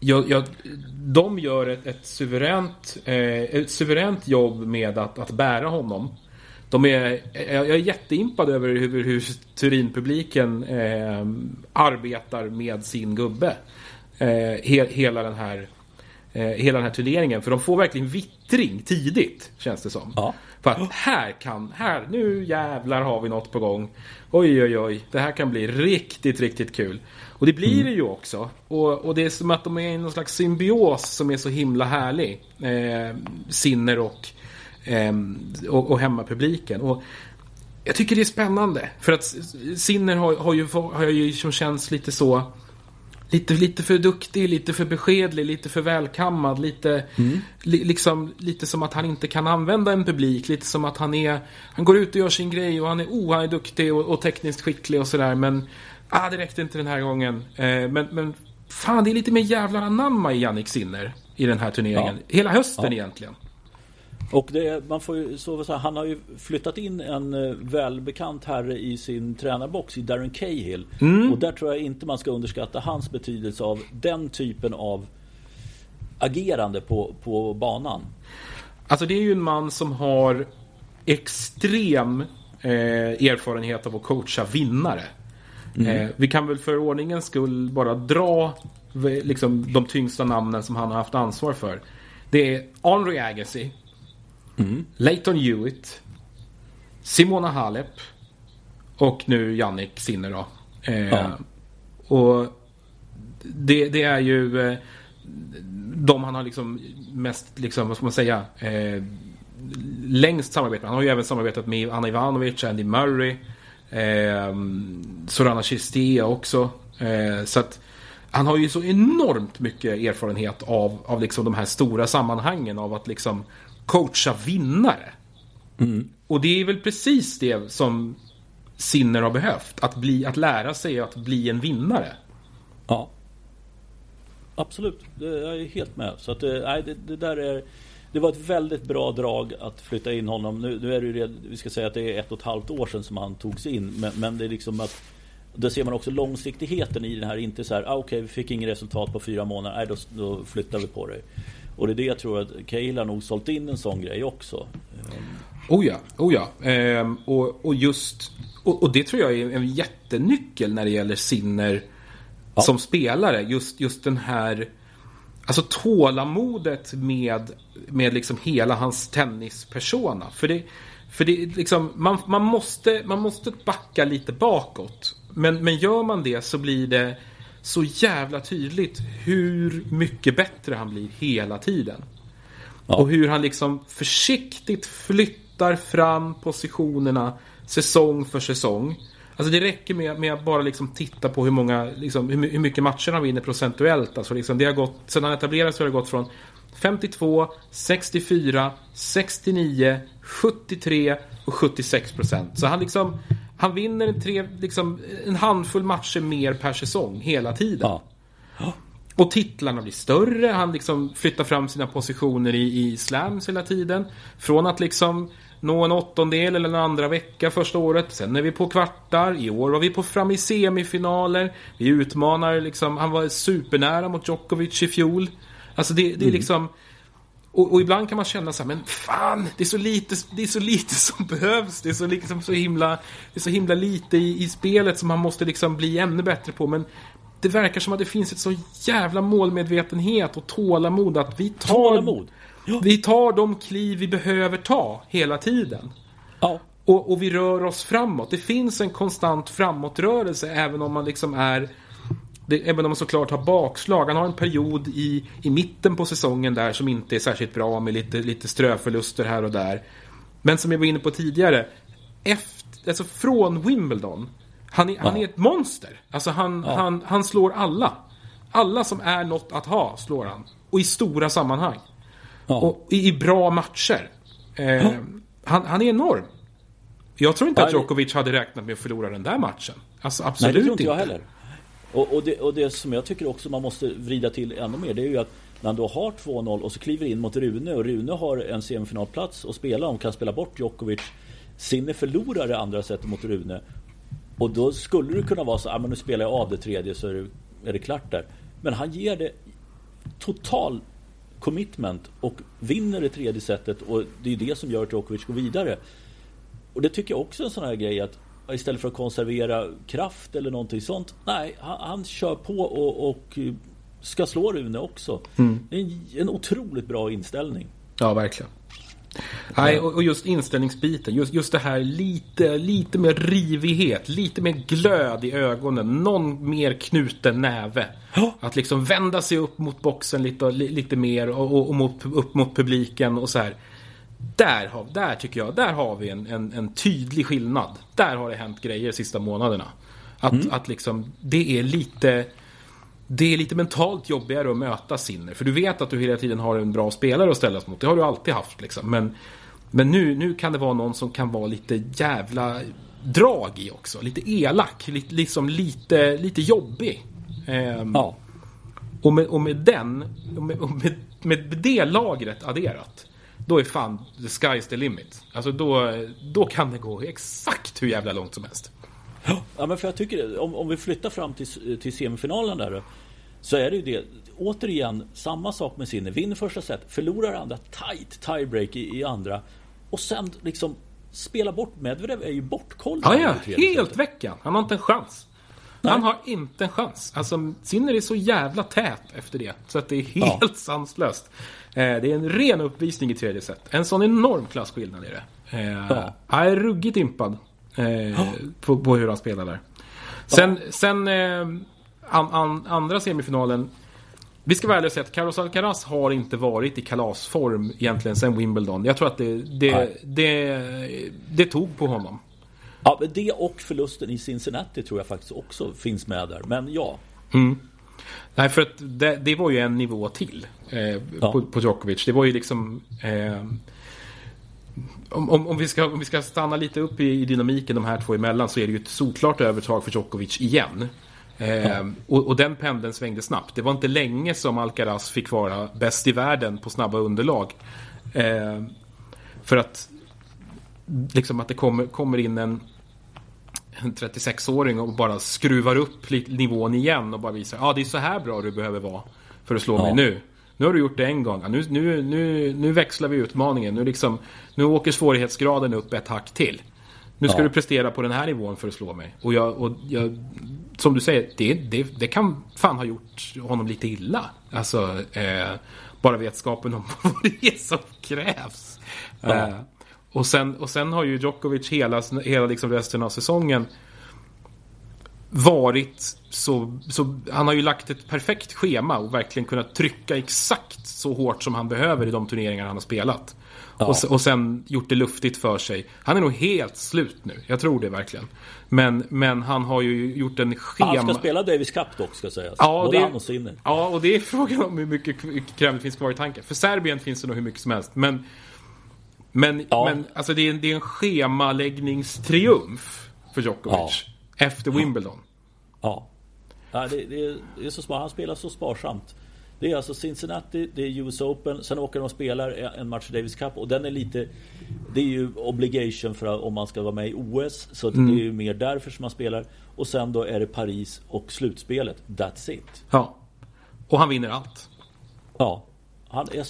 Jag, jag, de gör ett, ett, suveränt, eh, ett suveränt jobb med att, att bära honom. De är, jag är jätteimpad över hur, hur Turinpubliken eh, arbetar med sin gubbe. Eh, he, hela, den här, eh, hela den här turneringen. För de får verkligen vittring tidigt, känns det som. Ja. För att här kan, här, nu jävlar har vi något på gång. Oj, oj, oj, det här kan bli riktigt, riktigt kul. Och det blir mm. det ju också. Och, och, det är som att de är i någon slags symbios som är så himla härlig. Eh, Sinner och Ehm, och, och hemmapubliken. Och jag tycker det är spännande. För att Sinner har, har ju, har ju som känns lite så... Lite, lite för duktig, lite för beskedlig, lite för välkammad. Lite, mm. li, liksom, lite som att han inte kan använda en publik. Lite som att han är... Han går ut och gör sin grej och han är, oh, han är duktig och, och tekniskt skicklig och sådär. Men ah, det räckte inte den här gången. Eh, men, men fan, det är lite mer jävlar anamma i Jannik Sinner i den här turneringen. Ja. Hela hösten ja. egentligen. Och det, man får ju, så säga, han har ju flyttat in en eh, välbekant herre i sin tränarbox i Darren Cahill. Mm. Och där tror jag inte man ska underskatta hans betydelse av den typen av agerande på, på banan. Alltså det är ju en man som har extrem eh, erfarenhet av att coacha vinnare. Mm. Eh, vi kan väl för ordningens skull bara dra liksom, de tyngsta namnen som han har haft ansvar för. Det är Henry Agassi Mm. Leighton Hewitt. Simona Halep. Och nu Jannik Sinner då. Eh, ja. Och det, det, är ju eh, de han har liksom mest, liksom, vad ska man säga, eh, längst samarbetat med. Han har ju även samarbetat med Anna Ivanovic, Andy Murray, eh, Sorana Chistea också. Så att han har ju så enormt mycket erfarenhet av, av liksom de här stora sammanhangen av att liksom coacha vinnare. Mm. Och det är väl precis det som Sinner har behövt. Att, bli, att lära sig att bli en vinnare. Ja. Absolut, jag är helt med. Så att, eh, nej, det, det där är... Det var ett väldigt bra drag att flytta in honom. Nu, nu är det ju vi ska säga att det är ett och ett halvt år sedan som han togs in. Men, men det är liksom att Där ser man också långsiktigheten i den här. Inte så här, ah, okej okay, vi fick inget resultat på fyra månader. Nej, då, då flyttar vi på det. Och det är det jag tror att Cahill har nog sålt in en sån grej också. Oh ja, oh ja. Ehm, och, och just och, och, det tror jag är en jättenyckel när det gäller Sinner ja. som spelare. Just, just den här Alltså tålamodet med, med liksom hela hans tennispersona. För det, för det liksom, man, man, måste, man måste backa lite bakåt. Men, men gör man det så blir det så jävla tydligt hur mycket bättre han blir hela tiden. Ja. Och hur han liksom försiktigt flyttar fram positionerna säsong för säsong. Alltså det räcker med, med att bara liksom titta på hur, många, liksom, hur, hur mycket matcher han vinner procentuellt. Alltså liksom det har gått, sedan han etablerades så har det gått från 52, 64, 69, 73 och 76 procent. Så han liksom han vinner en, tre, liksom, en handfull matcher mer per säsong hela tiden. Ja. Och titlarna blir större. Han liksom flyttar fram sina positioner i, i slams hela tiden. Från att liksom nå en åttondel eller en andra vecka första året. Sen är vi på kvartar. I år var vi på fram i semifinaler. Vi utmanar liksom. Han var supernära mot Djokovic i fjol. Alltså det, det är mm. liksom. Och, och, ibland kan man känna så här, men fan, det är så lite, det är så lite som behövs. Det är så, liksom så, himla, det är så himla lite i, i spelet som man måste liksom bli ännu bättre på. Men det verkar som att det finns ett så jävla målmedvetenhet och tålamod att vi tar, tålamod. Ja. vi tar de kliv vi behöver ta hela tiden. Ja. Och, och vi rör oss framåt. Det finns en konstant framåtrörelse även om man liksom är det, även om man såklart har bakslag. Han har en period i, i mitten på säsongen där som inte är särskilt bra med lite, lite ströförluster här och där. Men som jag var inne på tidigare. Efter, alltså från Wimbledon. Han är, ja. han är ett monster. Alltså han, ja. han, han slår alla. alla som är något att ha slår han. Och i stora sammanhang. Ja. Och i, i bra matcher. Eh, han, han är enorm. Jag tror inte att Nej. Djokovic hade räknat med att förlora den där matchen. Alltså Nej, absolut det tror inte inte. jag heller. Och, och, det, och det som jag tycker också man måste vrida till ännu mer Det är ju att när han då har 2-0 och så kliver in mot Rune och Rune har en semifinalplats att spela om, kan spela bort Djokovic. Sinne förlorar det andra sättet mot Rune. Och då skulle det kunna vara så, ah, men nu spelar jag av det tredje så är det, är det klart där. Men han ger det total commitment och vinner det tredje setet och det är det som gör att Djokovic går vidare. Och det tycker jag också är en sån här grej att istället för att konservera kraft eller någonting sånt. Nej, han, han kör på och, och ska slå Rune också. Är en, en otroligt bra inställning. Ja, verkligen. Nej, och just inställningsbiten. Just, just det här lite, lite mer rivighet, lite mer glöd i ögonen. Någon mer knuten näve. Att liksom vända sig upp mot boxen lite, li- lite mer och, och, och mot, upp mot publiken och så här. Där, har, där tycker jag, där har vi en, en, en tydlig skillnad. Där har det hänt grejer de sista månaderna. Att, att liksom, det är lite... Det är lite mentalt jobbigare att möta Sinner. För du vet att du hela tiden har en bra spelare att ställas mot. Det har du alltid haft liksom. Men, men nu, nu kan det vara någon som kan vara lite jävla drag i också. Lite elak. Lite, liksom lite, lite jobbig. Ehm, Ja. och, med, och med den, och med, och med, med det lagret adderat. Då är fan the sky's the limit. Alltså då, då kan det gå exakt hur jävla långt som helst. Ja men för jag tycker om, om vi flyttar fram till, till semifinalen där då, Så är det ju det Återigen samma sak med Sinner Vinner första set Förlorar andra tight tiebreak i, i andra Och sen liksom Spela bort Medvedev är ju bortkollad Ja, ja. Helt veckan. Han har inte en chans. Han har inte en chans. Alltså, Sinner är så jävla tät efter det. Så att det är helt Ja. sanslöst. Eh, det är en ren uppvisning i tredje set. En sån enorm klasskillnad är det. Eh, Ja. Jag är ruggigt impad. Eh, på, på hur han spelar där. Sen, sen an, an, andra semifinalen. Vi ska vara ärliga och säga att Carlos Alcaraz har inte varit i kalasform egentligen sen Wimbledon. Jag tror att det, det, det, det tog på honom. Ja men det och förlusten i Cincinnati tror jag faktiskt också finns med där Men ja Nej, för att det, det var ju en nivå till eh, Ja. på, på Djokovic. Det var ju liksom... Eh, om, om, om, vi ska, om vi ska stanna lite upp i, i dynamiken de här två emellan så är det ju ett solklart övertag för Djokovic igen. Eh, och, och den pendeln svängde snabbt. Det var inte länge som Alcaraz fick vara bäst i världen på snabba underlag. Eh, för att liksom att det kommer, kommer in en en 36-åring och bara skruvar upp nivån igen och bara visar ja ah, det är så här bra du behöver vara för att slå Ja. mig nu. Nu har du gjort det en gång. Nu, nu, nu, nu växlar vi utmaningen. Nu, liksom, nu åker svårighetsgraden upp ett hack till. Nu ska Ja. du prestera på den här nivån för att slå mig. Och, jag, och jag, som du säger, det, det, det kan fan ha gjort honom lite illa. Alltså, eh, bara vetskapen om vad det är som krävs. Ja. Eh, och, sen, och sen har ju Djokovic hela, hela liksom resten av säsongen varit så, så... Han har ju lagt ett perfekt schema och verkligen kunnat trycka exakt så hårt som han behöver i de turneringar han har spelat. Ja. Och, och sen gjort det luftigt för sig. Han är nog helt slut nu. Jag tror det verkligen. Men, men han har ju gjort en schema... Han ska spela Davis Cup dock ska sägas Ja, Både det- han och Sinner Ja, och det är frågan om hur mycket kräm det finns kvar i tanken. För Serbien finns det nog hur mycket som helst. Men, men, Ja. men alltså det är, en- det är en schemaläggningstriumf för Djokovic. Efter Wimbledon. Ja. ja det, det, är, det är så smart. Han spelar så sparsamt. Det är alltså Cincinnati, det är US Open, sen åker de och spelar en match i Davis Cup och den är lite Det är ju obligation för att, om man ska vara med i OS Så att det är ju mer därför som man spelar Och sen då är det Paris och slutspelet That's it Ja. Och han vinner allt. Ja Han är,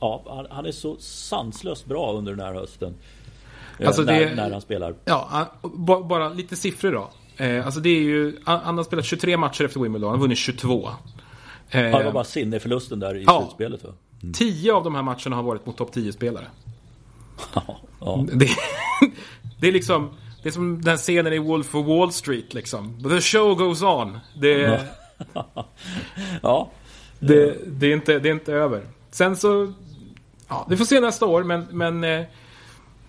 ja, han, är så sanslöst bra under den här hösten Eh, Alltså, när, det- när han spelar Ja, bara lite siffror då. Eh, alltså det är ju, han har spelat 23 matcher efter Wimbledon, han har vunnit 22. Eh, Ja, det var bara Sinner-förlusten där i Ja. slutspelet va? 10 av de här matcherna har varit mot topp 10-spelare. Ja, ja. Det, det är liksom, det är som den scenen i Wolf of Wall Street liksom. The show goes on. Det, ja. det, det, är, inte, det är inte över. Sen så, ja, vi får se nästa år men, men eh,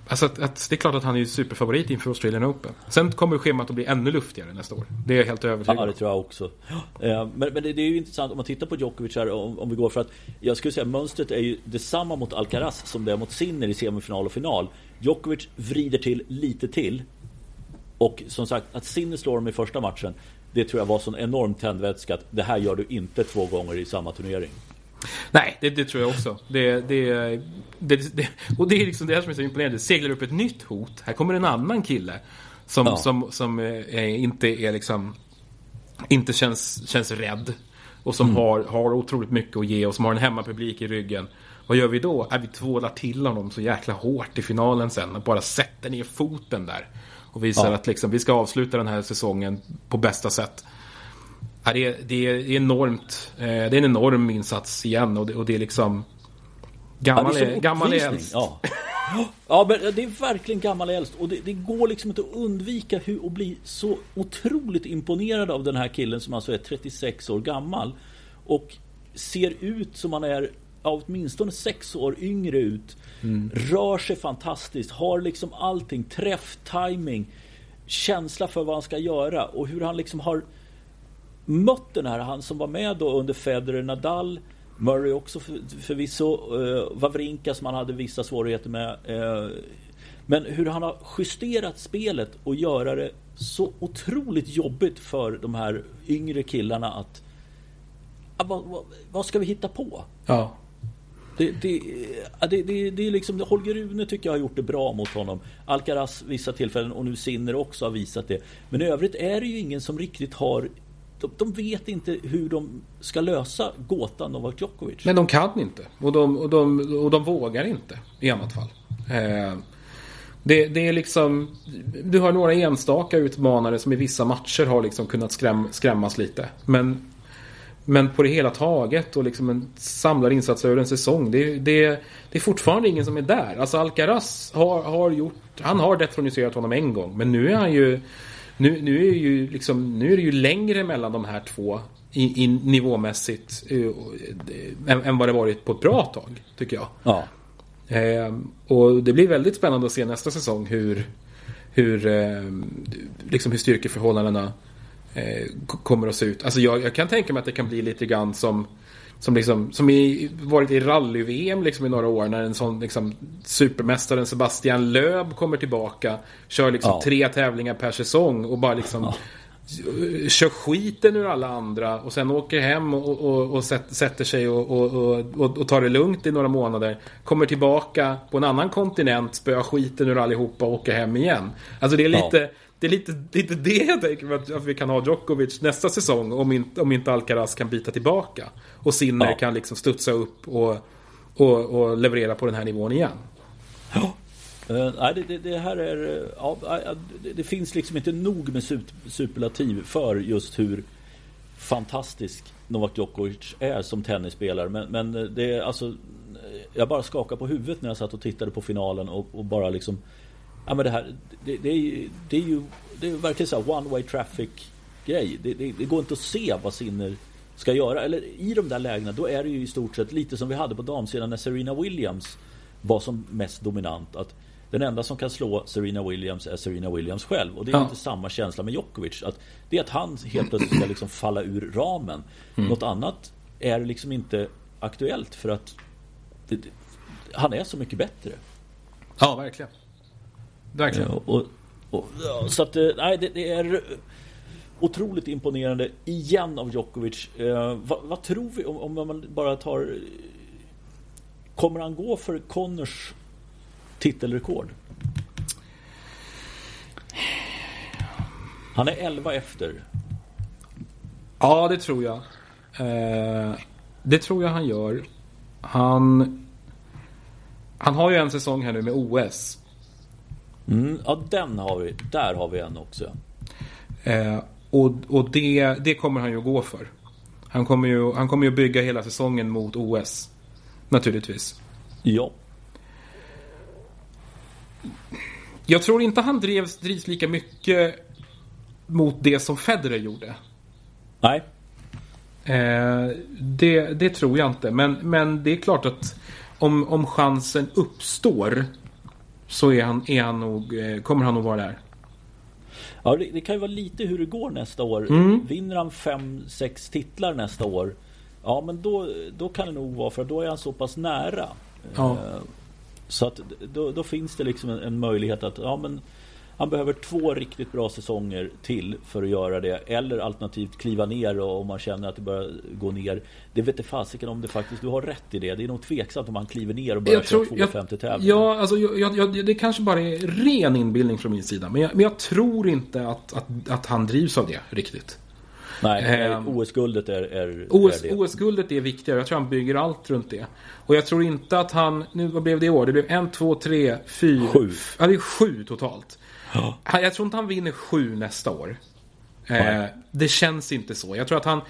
Alltså att, att, det är klart att han är superfavorit inför Australian Open. Sen kommer schemat att bli ännu luftigare nästa år. Det är jag helt övertygad om. Ja, det tror jag också. Men, men det, det, är ju intressant om man tittar på Djokovic här, om, om, vi går för att Jag skulle säga mönstret är ju detsamma mot Alcaraz som det är mot Sinner i semifinal och final. Djokovic vrider till lite till. Och som sagt, att Sinner slår dem i första matchen Det tror jag var sån enorm tändvätska att det här gör du inte två gånger i samma turnering. Nej, det, det, tror jag också. Det, det, det, och det är liksom det här som är så imponerande. Det seglar upp ett nytt hot. Här kommer en annan kille. Som, ja. som, som eh, inte är liksom... Inte känns, känns rädd. Och som mm. har, har otroligt mycket att ge och som har en hemmapublik i ryggen. Vad gör vi då? Är vi tvålar till honom så jäkla hårt i finalen sen. Och bara sätter ner foten där. Och visar ja. att liksom, vi ska avsluta den här säsongen på bästa sätt. Ja, det, är, det är enormt. Eh, det är en enorm insats igen och det, och det är liksom... Gammal, ja, är, gammal är äldst. Ja. ja, men det är verkligen gammal är äldst. Och det, det, går liksom inte att undvika hur, att bli så otroligt imponerad av den här killen som alltså är 36 år gammal. Och ser ut som han är ja, åtminstone 6 år yngre ut. Mm. Rör sig fantastiskt, har liksom allting. Träff, timing, känsla för vad han ska göra och hur han liksom har mött den här, han som var med då under Federer, Nadal, Murray också för, förvisso, uh, Wawrinka som han hade vissa svårigheter med. Uh, men hur han har justerat spelet och göra det så otroligt jobbigt för de här yngre killarna att uh, vad, vad, vad, ska vi hitta på? Ja. Det, det, det, det, det är liksom, Holger Rune tycker jag har gjort det bra mot honom. Alcaraz vissa tillfällen och nu Sinner också har visat det. Men i övrigt är det ju ingen som riktigt har de, de vet inte hur de ska lösa gåtan Novak Djokovic. Men de kan inte. Och de, och de, och de vågar inte i annat fall. Eh, det, det, är liksom... Du har några enstaka utmanare som i vissa matcher har liksom kunnat skräm, skrämmas lite. Men, men på det hela taget och liksom en samlad insats över en säsong. Det, det, det är fortfarande ingen som är där. Alltså Alcaraz har, har gjort... Han har detroniserat honom en gång. Men nu är han ju nu, nu, är ju liksom, nu är det ju längre mellan de här två i, i nivåmässigt uh, än, än vad det varit på ett bra tag, tycker jag. Ja. Eh, och det blir väldigt spännande att se nästa säsong hur, hur, eh, liksom hur styrkeförhållandena eh, kommer att se ut. Alltså jag, jag, kan tänka mig att det kan bli lite grann som som liksom, som i, varit i rally-VM liksom i några år när en sån liksom supermästaren Sebastian Löb kommer tillbaka. Kör liksom ja. tre tävlingar per säsong och bara liksom ja. Kör skiten ur alla andra och sen åker hem och, och, och sätter sig och, och, och, tar det lugnt i några månader. Kommer tillbaka på en annan kontinent, spöar skiten ur allihopa och åker hem igen. Alltså det är lite ja det är lite, lite det jag tänker mig att, vi kan ha Djokovic nästa säsong om inte, om inte Alcaraz kan bita tillbaka. Och Sinner ja. kan liksom studsa upp och, och, och, leverera på den här nivån igen. Ja. Uh, nej, det, det, det, här är... Ja, det, det, finns liksom inte nog med superlativ för just hur fantastisk Novak Djokovic är som tennisspelare. Men, men det är alltså... Jag bara skakar på huvudet när jag satt och tittade på finalen och, och bara liksom Ja men det här Det, det, är, det är ju Det är verkligen så one way traffic grej. Det, det, det, går inte att se vad Sinner ska göra. Eller i de där lägena då är det ju i stort sett lite som vi hade på damsidan när Serena Williams var som mest dominant. Att den enda som kan slå Serena Williams är Serena Williams själv. Och det är ja. inte samma känsla med Djokovic. Att det är att han helt plötsligt ska liksom falla ur ramen. Mm. Något annat är liksom inte aktuellt för att det, han är så mycket bättre. Ja, verkligen. Verkligen. Och, och, och, så att, eh, nej, det, det, är otroligt imponerande igen av Djokovic. Eh, vad, vad, tror vi om, om man bara tar... Kommer han gå för Connors titelrekord? Han är 11 efter. Ja, det tror jag. Eh, det tror jag han gör. Han... Han har ju en säsong här nu med OS. Mm, ja, den har vi. Där har vi en också. Eh, och och det, det kommer han ju att gå för. Han kommer ju, han kommer ju bygga hela säsongen mot OS. Naturligtvis. Ja. Jag tror inte han drevs, drivs lika mycket mot det som Federer gjorde. Nej. Eh, det, det tror jag inte. Men, men det är klart att om, om chansen uppstår så är han, är han nog, eh, kommer han nog vara där. Ja, det, det, kan ju vara lite hur det går nästa år. Mm. Vinner han fem, sex titlar nästa år. Ja, men då, då kan det nog vara för då är han så pass nära. Ja. Eh, Så att då, då finns det liksom en, en möjlighet att ja, men han behöver två riktigt bra säsonger till för att göra det. Eller alternativt kliva ner och om man känner att det börjar gå ner. Det vet inte fasiken om det faktiskt, du har rätt i det. Det är nog tveksamt om han kliver ner och börjar Jag tror, köra jag, 250 tävlingar. ja, alltså, jag, jag, det kanske bara är ren inbildning från min sida. Men jag, men tror inte att, att, att han drivs av det riktigt. Nej, Ehm, OS-guldet är, är, OS, är det. OS-guldet är viktigare. Jag tror han bygger allt runt det. Och jag tror inte att han... Nu, vad blev det i år? Det blev en, två, tre, fyra... Sju. Ja, det är sju totalt. Ja. Jag tror inte han vinner sju nästa år. Eh, det känns inte så. Jag tror att han...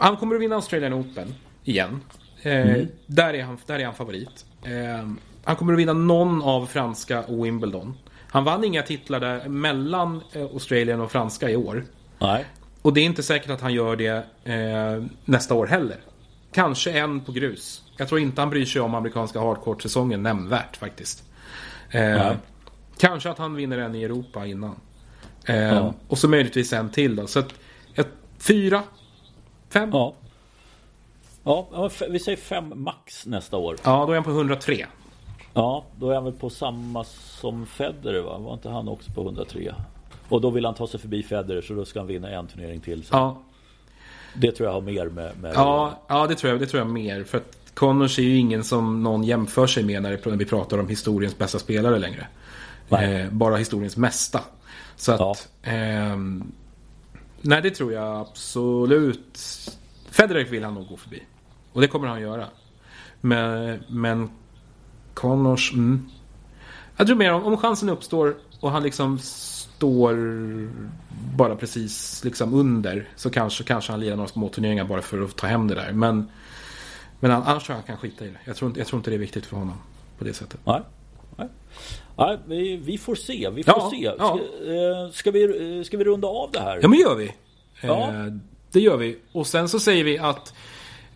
Han kommer att vinna Australian Open igen. Eh, Mm. där, är han, där är han favorit. Eh, han kommer att vinna någon av franska och Wimbledon. Han vann inga titlar där mellan eh, Australien och franska i år. Nej. Och det är inte säkert att han gör det eh, nästa år heller. Kanske en på grus. Jag tror inte han bryr sig om amerikanska hardcourt-säsongen nämnvärt faktiskt. Eh, Nej. Kanske att han vinner en i Europa innan. Eh, Ja. Och så möjligtvis en till då. Så att, ett, fyra, fem. Ja. Ja. Ja, ja, vi säger fem max nästa år. då är han på 103. Ja, då är han väl på samma som Federer va? Var inte han också på 103? Och då vill han ta sig förbi Federer så då ska han vinna en turnering till. Så Ja, Det tror jag har mer med... med ja, ja det, tror jag, det tror jag mer. För att Connors är ju ingen som någon jämför sig med det, när vi pratar om historiens bästa spelare längre. Eh, bara historiens mesta. Så att... ehm, nej, det tror jag absolut. Federer vill han nog gå förbi. Och det kommer han göra. Men, men Connors... Mm. Jag tror mer om, om chansen uppstår och han liksom står bara precis liksom under så kanske, kanske han lirar några små turneringar bara för att ta hem det där. Men, men annars tror jag han kan skita i det. Jag tror, inte- jag tror inte det är viktigt för honom på det sättet. Nej. Nej. Nej, vi, vi får se. Vi får Ja, se. Ska, ja. eh, ska, vi, eh, ska vi runda av det här? Ja men gör vi. Ja. Eh, det gör vi. Och sen så säger vi att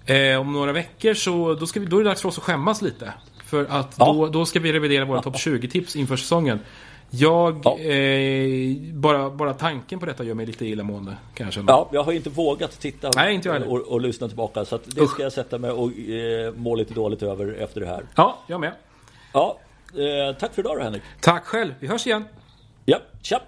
eh, om några veckor så då, ska vi, då är det dags för oss att skämmas lite. För att Ja. då, då ska vi revidera våra topp 20-tips inför säsongen. Jag, Ja. eh, bara, bara tanken på detta gör mig lite illamående. Kanske. Ja, jag har inte vågat titta Nej, inte jag och, och lyssna tillbaka. Så det Usch. ska jag sätta mig och eh, må lite dåligt över efter det här. ja, jag med. Ja, eh, tack för idag då Henrik. Tack själv. Vi hörs igen. Ja, tja!